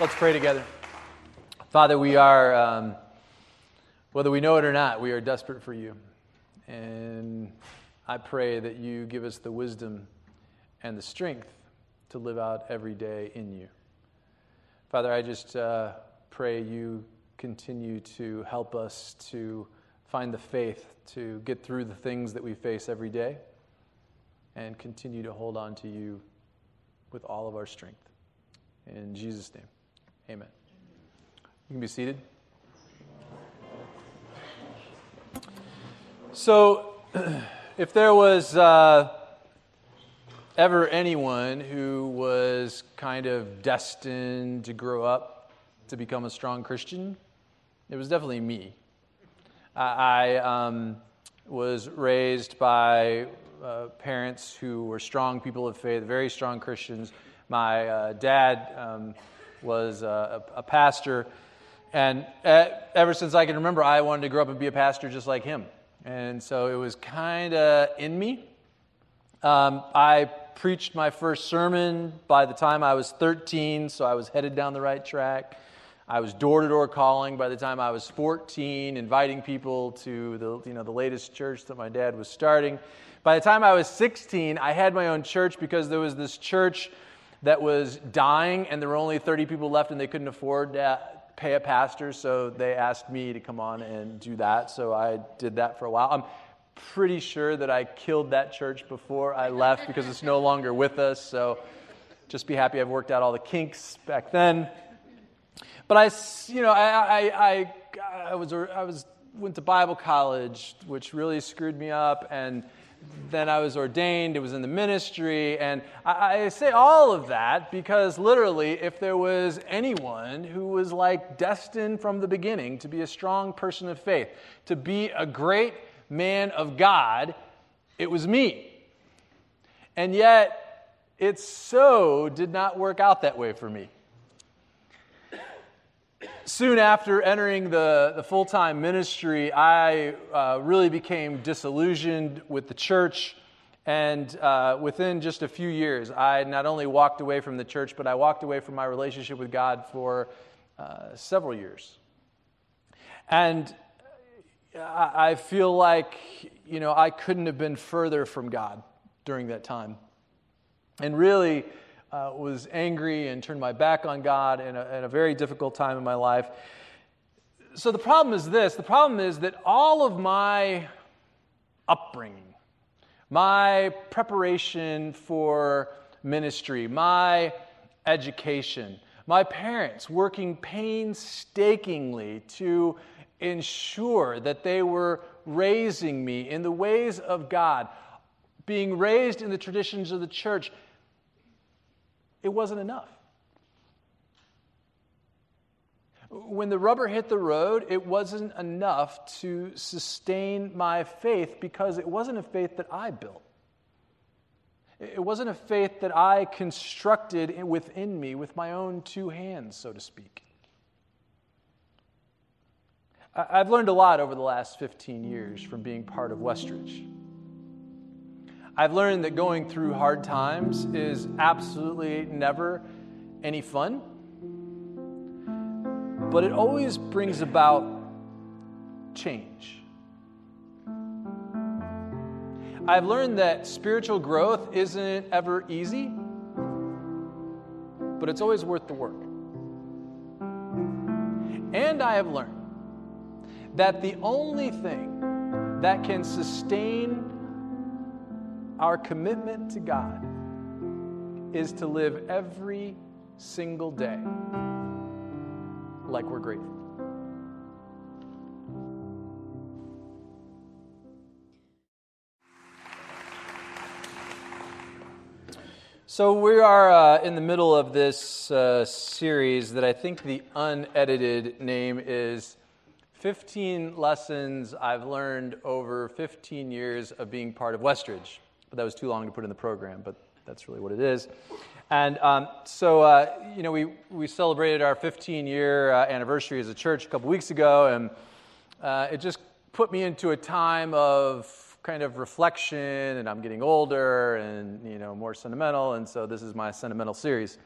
Let's pray together. Father, we are, um, whether we know it or not, we are desperate for you. And I pray that you give us the wisdom and the strength to live out every day in you. Father, I just uh, pray you continue to help us to find the faith to get through the things that we face every day and continue to hold on to you with all of our strength. In Jesus' name, amen. You can be seated. So, if there was uh, ever anyone who was kind of destined to grow up to become a strong Christian, it was definitely me. I, um, was raised by uh, parents who were strong people of faith, very strong Christians. My uh, dad um, was a, a, pastor, and ever since I can remember, I wanted to grow up and be a pastor just like him. And so it was kind of in me. Um, I preached my first sermon by the time I was 13, so I was headed down the right track. I was door to door calling by the time I was 14, inviting people to the, you know, the latest church that my dad was starting. By the time I was 16, I had my own church because there was this church that was dying and there were only 30 people left and they couldn't afford to pay a pastor, so they asked me to come on and do that. So I did that for a while. I'm pretty sure that I killed that church before I left because it's no longer with us. So just be happy I've worked out all the kinks back then. But I, you know, I, I, I, I was, I was went to Bible college, which really screwed me up, and then I was ordained, it was in the ministry. And I, I, say all of that because literally, if there was anyone who was like destined from the beginning to be a strong person of faith, to be a great man of God, it was me. And yet, it so did not work out that way for me soon after entering the, the full time ministry, I uh, really became disillusioned with the church. And uh, within just a few years, I not only walked away from the church, but I walked away from my relationship with God for uh, several years. And I feel like, you know, I couldn't have been further from God during that time. And really, uh, was angry and turned my back on God in a, in a very difficult time in my life. So the problem is this the problem is that all of my upbringing, my preparation for ministry, my education, my parents working painstakingly to ensure that they were raising me in the ways of God, being raised in the traditions of the church, it wasn't enough. When the rubber hit the road, it wasn't enough to sustain my faith because it wasn't a faith that I built. It wasn't a faith that I constructed within me with my own two hands, so to speak. I've learned a lot over the last 15 years from being part of Westridge. I've learned that going through hard times is absolutely never any fun, but it always brings about change. I've learned that spiritual growth isn't ever easy, but it's always worth the work. And I have learned that the only thing that can sustain our commitment to God is to live every single day like we're grateful. So, we are uh, in the middle of this uh, series that I think the unedited name is 15 Lessons I've Learned Over 15 Years of Being Part of Westridge but that was too long to put in the program, but that's really what it is. And um, so, uh, you know, we, we celebrated our 15 year uh, anniversary as a church a couple weeks ago, and uh, it just put me into a time of kind of reflection, and I'm getting older and, you know, more sentimental, and so this is my sentimental series.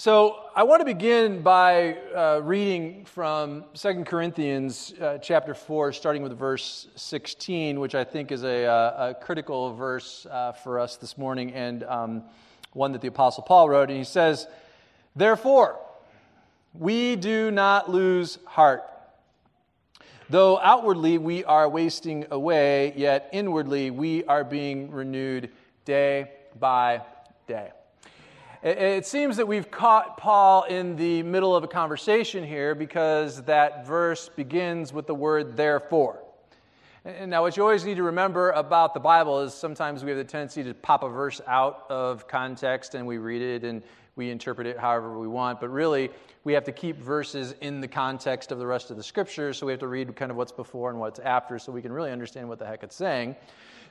So I want to begin by uh, reading from 2 Corinthians uh, chapter 4, starting with verse 16, which I think is a, uh, a critical verse uh, for us this morning and um, one that the Apostle Paul wrote. And he says, Therefore, we do not lose heart. Though outwardly we are wasting away, yet inwardly we are being renewed day by day. It seems that we've caught Paul in the middle of a conversation here because that verse begins with the word therefore. Now, what you always need to remember about the Bible is sometimes we have the tendency to pop a verse out of context and we read it and we interpret it however we want. But really, we have to keep verses in the context of the rest of the scripture. So we have to read kind of what's before and what's after so we can really understand what the heck it's saying.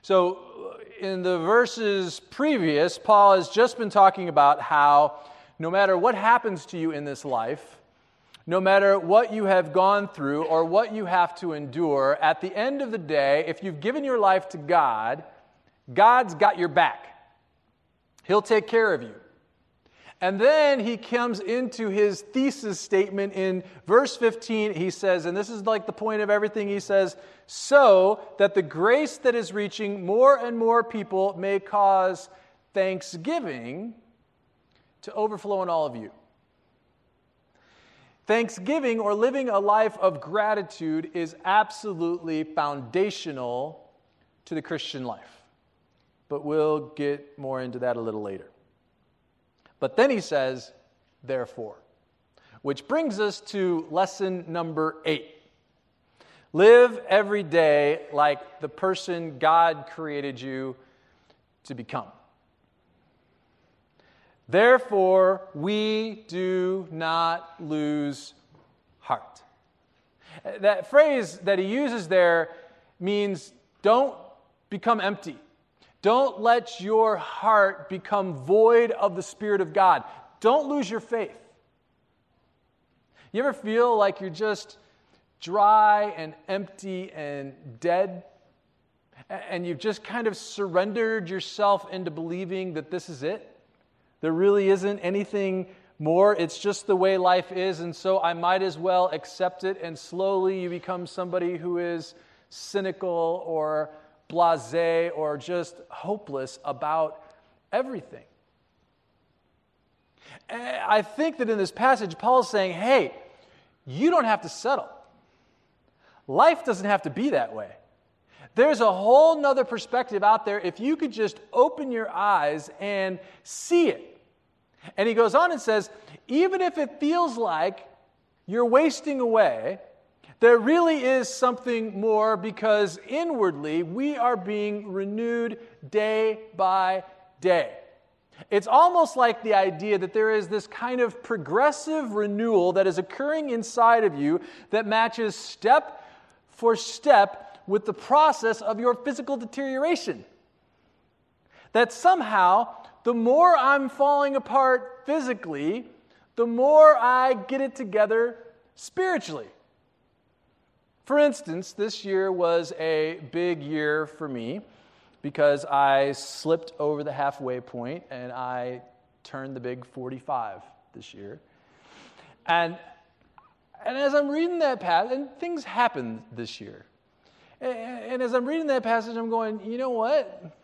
So, in the verses previous, Paul has just been talking about how no matter what happens to you in this life, no matter what you have gone through or what you have to endure, at the end of the day, if you've given your life to God, God's got your back. He'll take care of you. And then he comes into his thesis statement in verse 15. He says, and this is like the point of everything he says, so that the grace that is reaching more and more people may cause thanksgiving to overflow in all of you. Thanksgiving or living a life of gratitude is absolutely foundational to the Christian life. But we'll get more into that a little later. But then he says, therefore, which brings us to lesson number eight. Live every day like the person God created you to become. Therefore, we do not lose heart. That phrase that he uses there means don't become empty. Don't let your heart become void of the Spirit of God. Don't lose your faith. You ever feel like you're just dry and empty and dead? And you've just kind of surrendered yourself into believing that this is it? There really isn't anything more. It's just the way life is, and so I might as well accept it. And slowly you become somebody who is cynical or blase or just hopeless about everything. I think that in this passage, Paul is saying, hey, you don't have to settle. Life doesn't have to be that way. There's a whole nother perspective out there if you could just open your eyes and see it. And he goes on and says, even if it feels like you're wasting away, there really is something more because inwardly we are being renewed day by day. It's almost like the idea that there is this kind of progressive renewal that is occurring inside of you that matches step for step with the process of your physical deterioration. That somehow, the more I'm falling apart physically, the more I get it together spiritually. For instance, this year was a big year for me because I slipped over the halfway point and I turned the big 45 this year. And, and as I'm reading that passage, and things happened this year. And, and as I'm reading that passage, I'm going, you know what?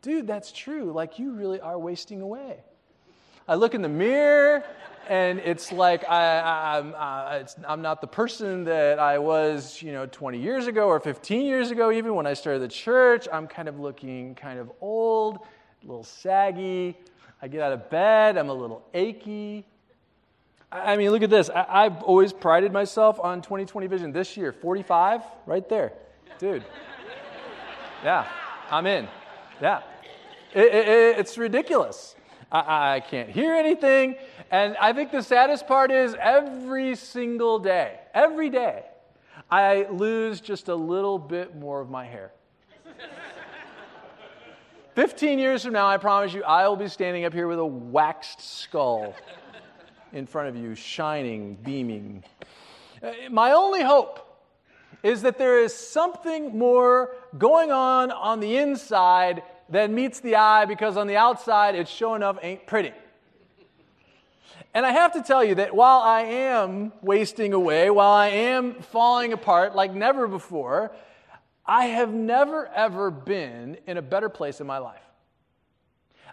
Dude, that's true. Like, you really are wasting away. I look in the mirror and it's like I, am uh, I'm not the person that I was, you know, 20 years ago or 15 years ago, even when I started the church. I'm kind of looking kind of old, a little saggy. I get out of bed, I'm a little achy. I mean, look at this. I, have always prided myself on 2020 vision. This year, 45, right there. Dude. Yeah, I'm in. Yeah. It, it, it's ridiculous. I, I can't hear anything. And I think the saddest part is every single day, every day, I lose just a little bit more of my hair. 15 years from now, I promise you, I will be standing up here with a waxed skull in front of you, shining, beaming. Uh, my only hope is that there is something more going on on the inside than meets the eye because on the outside, it sure enough ain't pretty. And I have to tell you that while I am wasting away, while I am falling apart like never before, I have never, ever been in a better place in my life.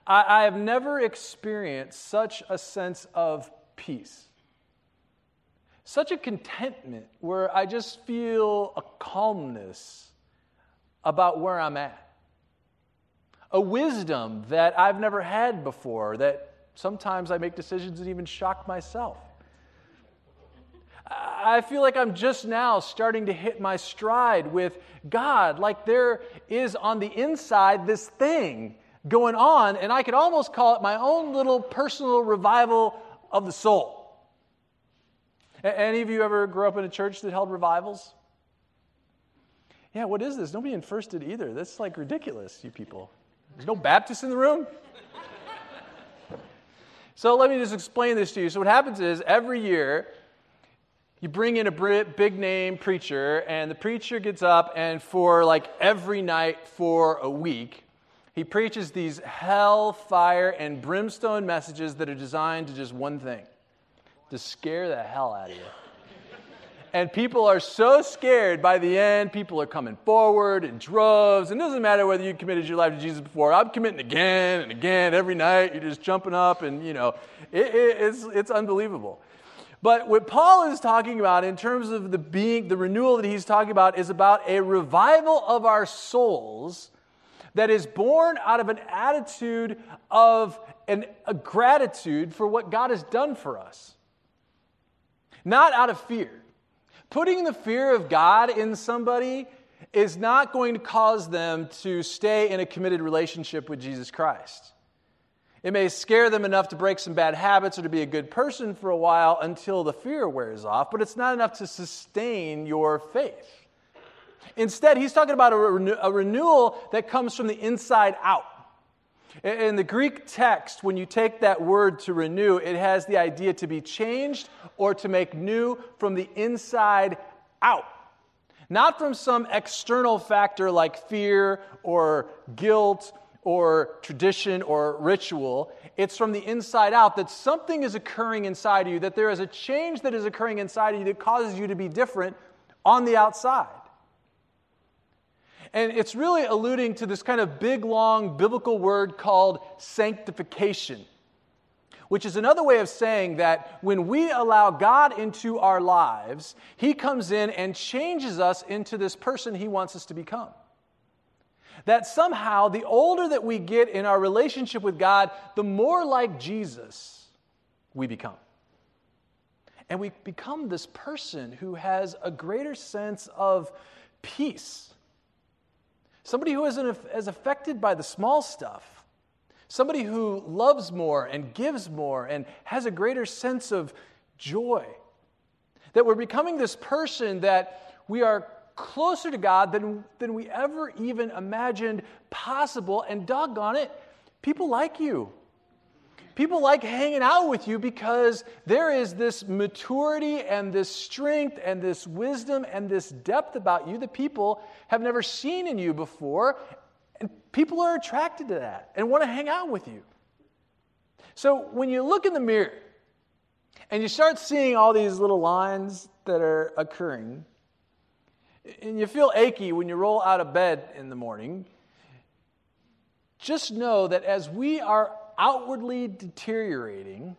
I, I have never experienced such a sense of peace, such a contentment where I just feel a calmness about where I'm at, a wisdom that I've never had before that Sometimes I make decisions that even shock myself. I feel like I'm just now starting to hit my stride with God, like there is on the inside this thing going on, and I could almost call it my own little personal revival of the soul. Any of you ever grew up in a church that held revivals? Yeah, what is this? Nobody in first did either. That's like ridiculous, you people. There's no Baptist in the room? So let me just explain this to you. So, what happens is every year, you bring in a big name preacher, and the preacher gets up, and for like every night for a week, he preaches these hell, fire, and brimstone messages that are designed to just one thing to scare the hell out of you. And people are so scared by the end, people are coming forward in droves. And it doesn't matter whether you committed your life to Jesus before. I'm committing again and again every night. You're just jumping up, and you know, it, it, it's, it's unbelievable. But what Paul is talking about in terms of the being, the renewal that he's talking about is about a revival of our souls that is born out of an attitude of an, a gratitude for what God has done for us, not out of fear. Putting the fear of God in somebody is not going to cause them to stay in a committed relationship with Jesus Christ. It may scare them enough to break some bad habits or to be a good person for a while until the fear wears off, but it's not enough to sustain your faith. Instead, he's talking about a, renew- a renewal that comes from the inside out. In the Greek text, when you take that word to renew, it has the idea to be changed or to make new from the inside out. Not from some external factor like fear or guilt or tradition or ritual. It's from the inside out that something is occurring inside of you, that there is a change that is occurring inside of you that causes you to be different on the outside. And it's really alluding to this kind of big, long biblical word called sanctification, which is another way of saying that when we allow God into our lives, He comes in and changes us into this person He wants us to become. That somehow, the older that we get in our relationship with God, the more like Jesus we become. And we become this person who has a greater sense of peace somebody who isn't as affected by the small stuff, somebody who loves more and gives more and has a greater sense of joy. That we're becoming this person that we are closer to God than, than we ever even imagined possible, and doggone it, people like you. People like hanging out with you because there is this maturity and this strength and this wisdom and this depth about you that people have never seen in you before. And people are attracted to that and want to hang out with you. So when you look in the mirror and you start seeing all these little lines that are occurring, and you feel achy when you roll out of bed in the morning, just know that as we are outwardly deteriorating,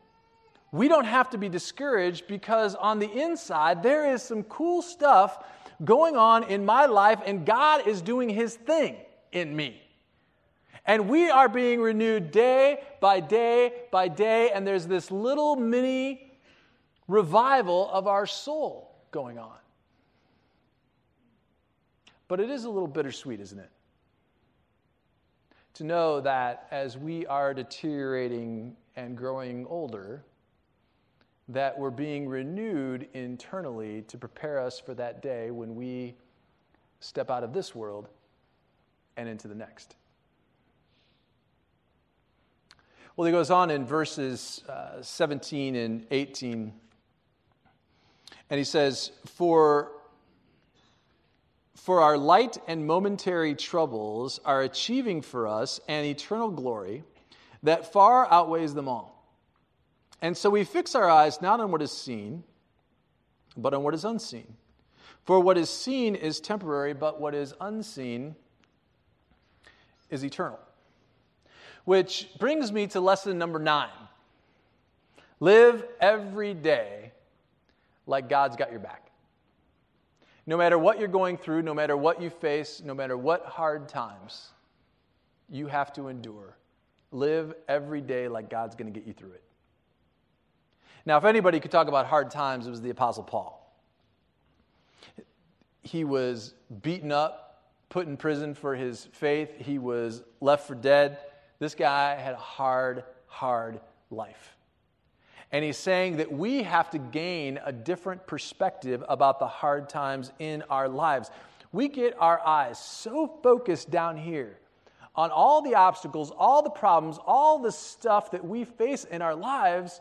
we don't have to be discouraged because on the inside, there is some cool stuff going on in my life, and God is doing His thing in me. And we are being renewed day by day by day, and there's this little mini revival of our soul going on. But it is a little bittersweet, isn't it? To know that as we are deteriorating and growing older, that we're being renewed internally to prepare us for that day when we step out of this world and into the next. Well, he goes on in verses uh, 17 and 18, and he says, For for our light and momentary troubles are achieving for us an eternal glory that far outweighs them all. And so we fix our eyes not on what is seen, but on what is unseen. For what is seen is temporary, but what is unseen is eternal. Which brings me to lesson number nine live every day like God's got your back. No matter what you're going through, no matter what you face, no matter what hard times you have to endure, live every day like God's going to get you through it. Now, if anybody could talk about hard times, it was the Apostle Paul. He was beaten up, put in prison for his faith, he was left for dead. This guy had a hard, hard life. And he's saying that we have to gain a different perspective about the hard times in our lives. We get our eyes so focused down here on all the obstacles, all the problems, all the stuff that we face in our lives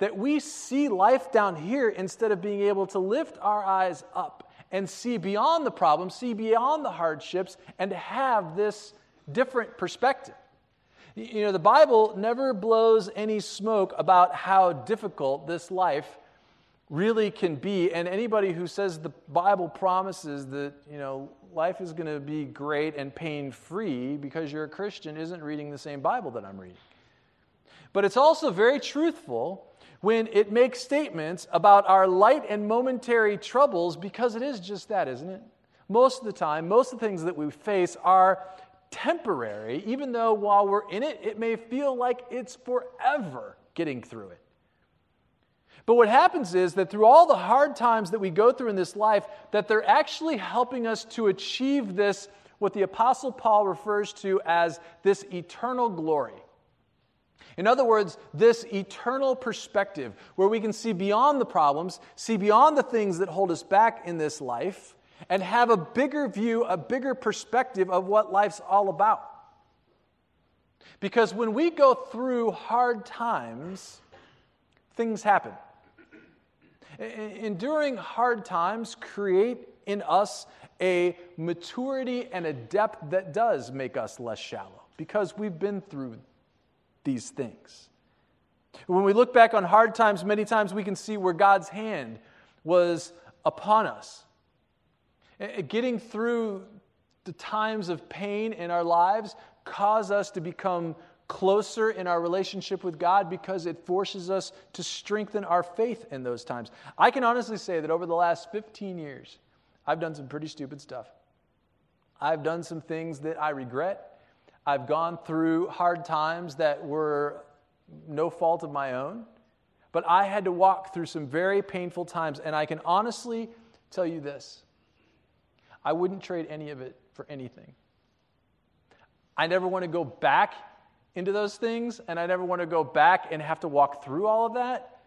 that we see life down here instead of being able to lift our eyes up and see beyond the problems, see beyond the hardships, and have this different perspective. You know, the Bible never blows any smoke about how difficult this life really can be. And anybody who says the Bible promises that, you know, life is going to be great and pain free because you're a Christian isn't reading the same Bible that I'm reading. But it's also very truthful when it makes statements about our light and momentary troubles because it is just that, isn't it? Most of the time, most of the things that we face are temporary, even though while we're in it, it may feel like it's forever getting through it. But what happens is that through all the hard times that we go through in this life, that they're actually helping us to achieve this, what the Apostle Paul refers to as this eternal glory. In other words, this eternal perspective where we can see beyond the problems, see beyond the things that hold us back in this life, and have a bigger view, a bigger perspective of what life's all about. Because when we go through hard times, things happen. Enduring hard times create in us a maturity and a depth that does make us less shallow because we've been through these things. When we look back on hard times, many times we can see where God's hand was upon us. Getting through the times of pain in our lives cause us to become closer in our relationship with God because it forces us to strengthen our faith in those times. I can honestly say that over the last 15 years, I've done some pretty stupid stuff. I've done some things that I regret. I've gone through hard times that were no fault of my own. But I had to walk through some very painful times, and I can honestly tell you this I wouldn't trade any of it for anything. I never want to go back into those things, and I never want to go back and have to walk through all of that.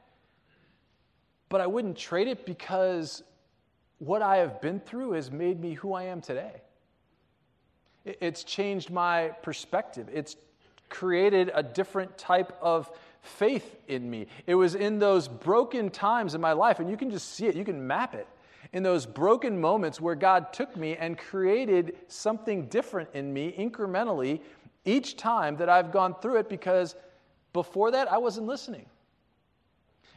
But I wouldn't trade it because what I have been through has made me who I am today. It's changed my perspective. It's created a different type of faith in me. It was in those broken times in my life, and you can just see it, you can map it in those broken moments where God took me and created something different in me incrementally each time that I've gone through it because before that I wasn't listening.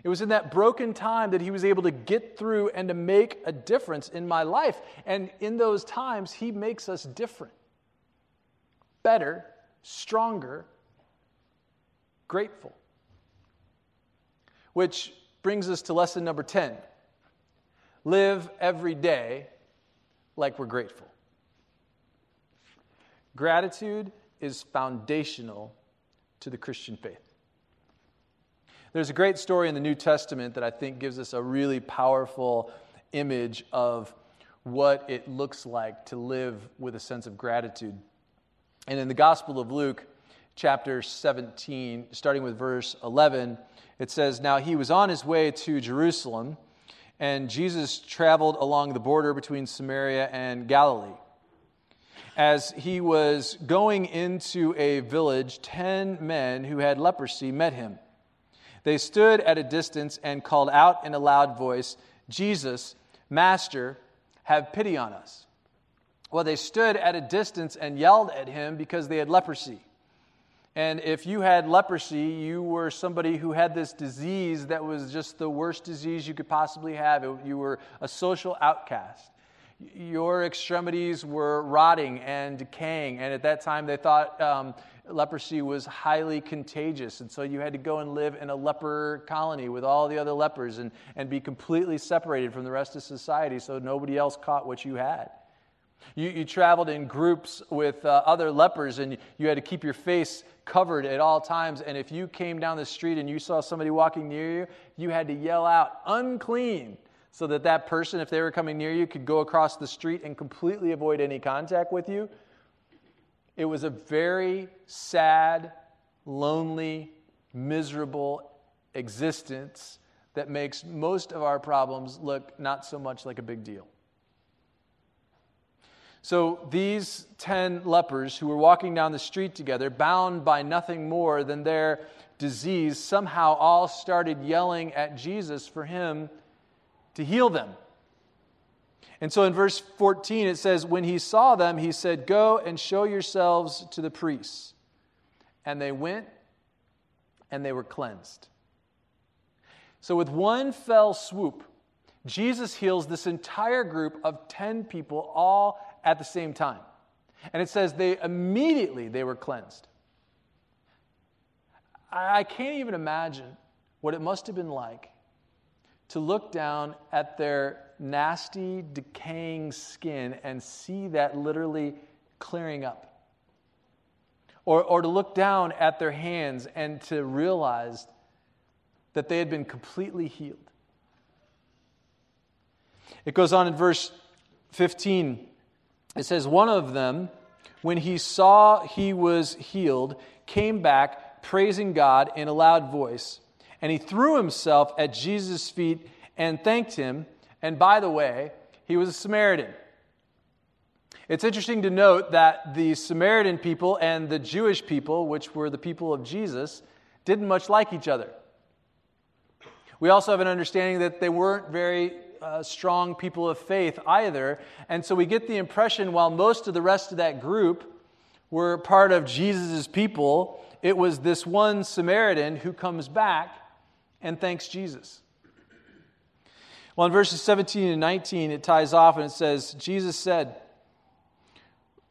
It was in that broken time that he was able to get through and to make a difference in my life. And in those times, he makes us different, better, stronger, grateful. Which brings us to lesson number 10 live every day like we're grateful. Gratitude is foundational to the Christian faith. There's a great story in the New Testament that I think gives us a really powerful image of what it looks like to live with a sense of gratitude. And in the Gospel of Luke, chapter 17, starting with verse 11, it says, Now he was on his way to Jerusalem and Jesus traveled along the border between Samaria and Galilee. As he was going into a village, ten men who had leprosy met him. They stood at a distance and called out in a loud voice, Jesus, Master, have pity on us. Well, they stood at a distance and yelled at him because they had leprosy. And if you had leprosy, you were somebody who had this disease that was just the worst disease you could possibly have. You were a social outcast. Your extremities were rotting and decaying. And at that time, they thought um, leprosy was highly contagious. And so you had to go and live in a leper colony with all the other lepers and, and be completely separated from the rest of society so nobody else caught what you had. You, you traveled in groups with uh, other lepers and you had to keep your face covered at all times. And if you came down the street and you saw somebody walking near you, you had to yell out, unclean, so that that person, if they were coming near you, could go across the street and completely avoid any contact with you. It was a very sad, lonely, miserable existence that makes most of our problems look not so much like a big deal. So these 10 lepers who were walking down the street together, bound by nothing more than their disease, somehow all started yelling at Jesus for him to heal them. And so in verse 14 it says, When he saw them, he said, Go and show yourselves to the priests. And they went and they were cleansed. So with one fell swoop, Jesus heals this entire group of 10 people, all at the same time. And it says they immediately they were cleansed. I can't even imagine what it must have been like to look down at their nasty, decaying skin and see that literally clearing up. Or, or to look down at their hands and to realize that they had been completely healed. It goes on in verse 15. It says, One of them, when he saw he was healed, came back praising God in a loud voice. And he threw himself at Jesus' feet and thanked him. And by the way, he was a Samaritan. It's interesting to note that the Samaritan people and the Jewish people, which were the people of Jesus, didn't much like each other. We also have an understanding that they weren't very uh, strong people of faith either. And so we get the impression while most of the rest of that group were part of Jesus' people, it was this one Samaritan who comes back and thanks Jesus. Well, in verses 17 and 19, it ties off and it says, Jesus said,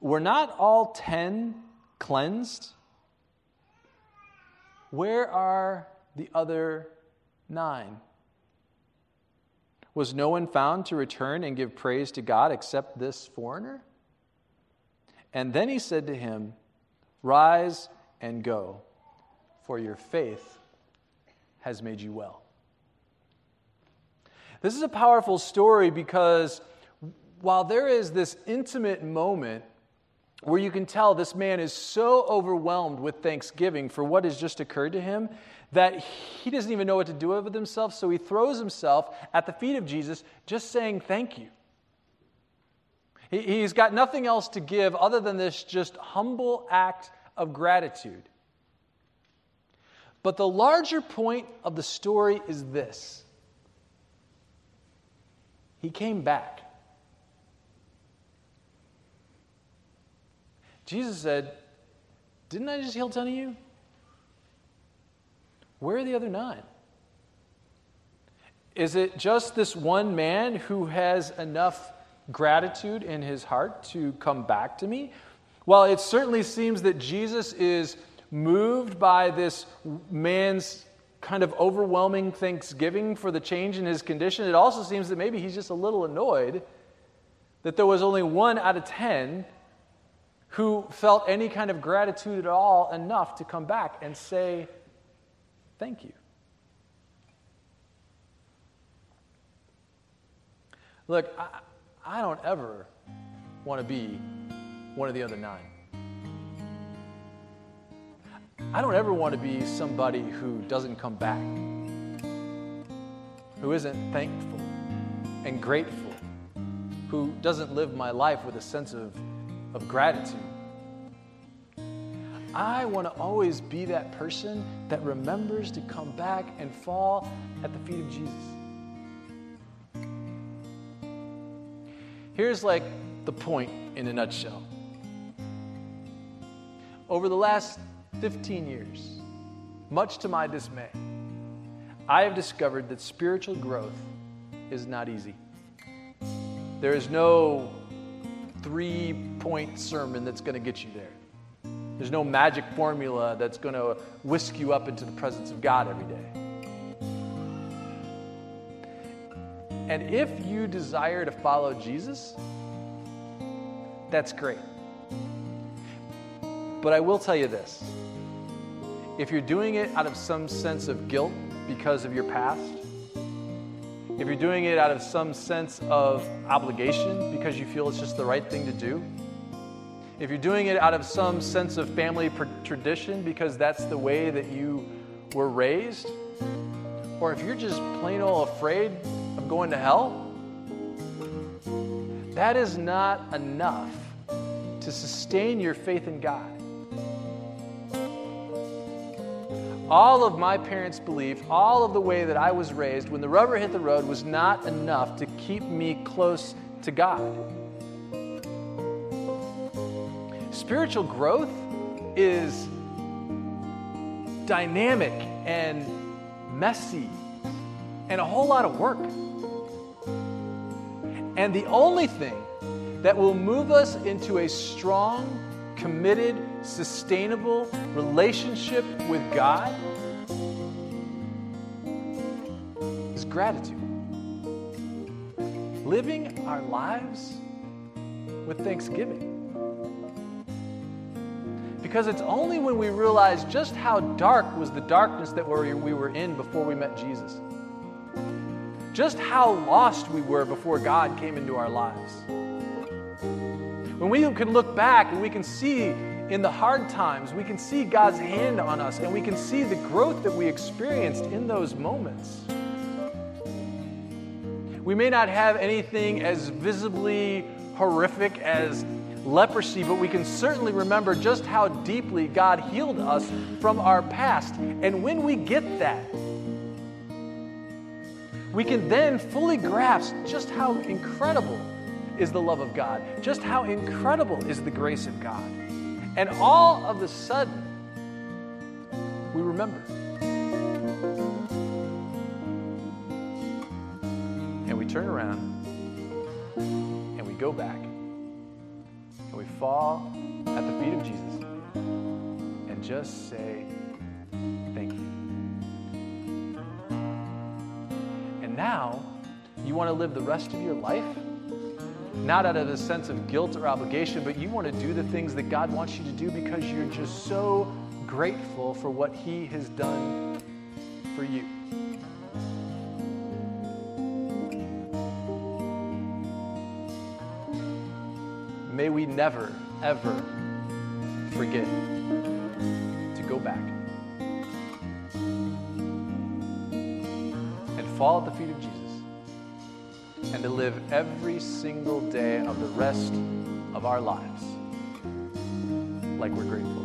Were not all ten cleansed? Where are the other nine? Was no one found to return and give praise to God except this foreigner? And then he said to him, Rise and go, for your faith has made you well. This is a powerful story because while there is this intimate moment where you can tell this man is so overwhelmed with thanksgiving for what has just occurred to him that he doesn't even know what to do with himself, so he throws himself at the feet of Jesus, just saying thank you. He's got nothing else to give other than this just humble act of gratitude. But the larger point of the story is this He came back. Jesus said, Didn't I just heal 10 of you? Where are the other nine? Is it just this one man who has enough gratitude in his heart to come back to me? Well, it certainly seems that Jesus is moved by this man's kind of overwhelming thanksgiving for the change in his condition. It also seems that maybe he's just a little annoyed that there was only one out of ten who felt any kind of gratitude at all enough to come back and say, Thank you. Look, I, I don't ever want to be one of the other nine. I don't ever want to be somebody who doesn't come back, who isn't thankful and grateful, who doesn't live my life with a sense of, of gratitude. I want to always be that person that remembers to come back and fall at the feet of Jesus. Here's like the point in a nutshell. Over the last 15 years, much to my dismay, I have discovered that spiritual growth is not easy. There is no three point sermon that's going to get you there. There's no magic formula that's going to whisk you up into the presence of God every day. And if you desire to follow Jesus, that's great. But I will tell you this if you're doing it out of some sense of guilt because of your past, if you're doing it out of some sense of obligation because you feel it's just the right thing to do, if you're doing it out of some sense of family tradition because that's the way that you were raised, or if you're just plain old afraid of going to hell, that is not enough to sustain your faith in God. All of my parents' belief, all of the way that I was raised, when the rubber hit the road, was not enough to keep me close to God. Spiritual growth is dynamic and messy and a whole lot of work. And the only thing that will move us into a strong, committed, sustainable relationship with God is gratitude. Living our lives with thanksgiving. Because it's only when we realize just how dark was the darkness that we were in before we met Jesus, just how lost we were before God came into our lives. When we can look back and we can see in the hard times, we can see God's hand on us and we can see the growth that we experienced in those moments. We may not have anything as visibly horrific as leprosy, but we can certainly remember just how deeply God healed us from our past. And when we get that, we can then fully grasp just how incredible is the love of God, just how incredible is the grace of God. And all of a sudden, we remember. And we turn around and we go back and we fall at the feet of Jesus and just say, Thank you. And now, you want to live the rest of your life not out of a sense of guilt or obligation, but you want to do the things that God wants you to do because you're just so grateful for what He has done for you. We never, ever forget to go back and fall at the feet of Jesus and to live every single day of the rest of our lives like we're grateful.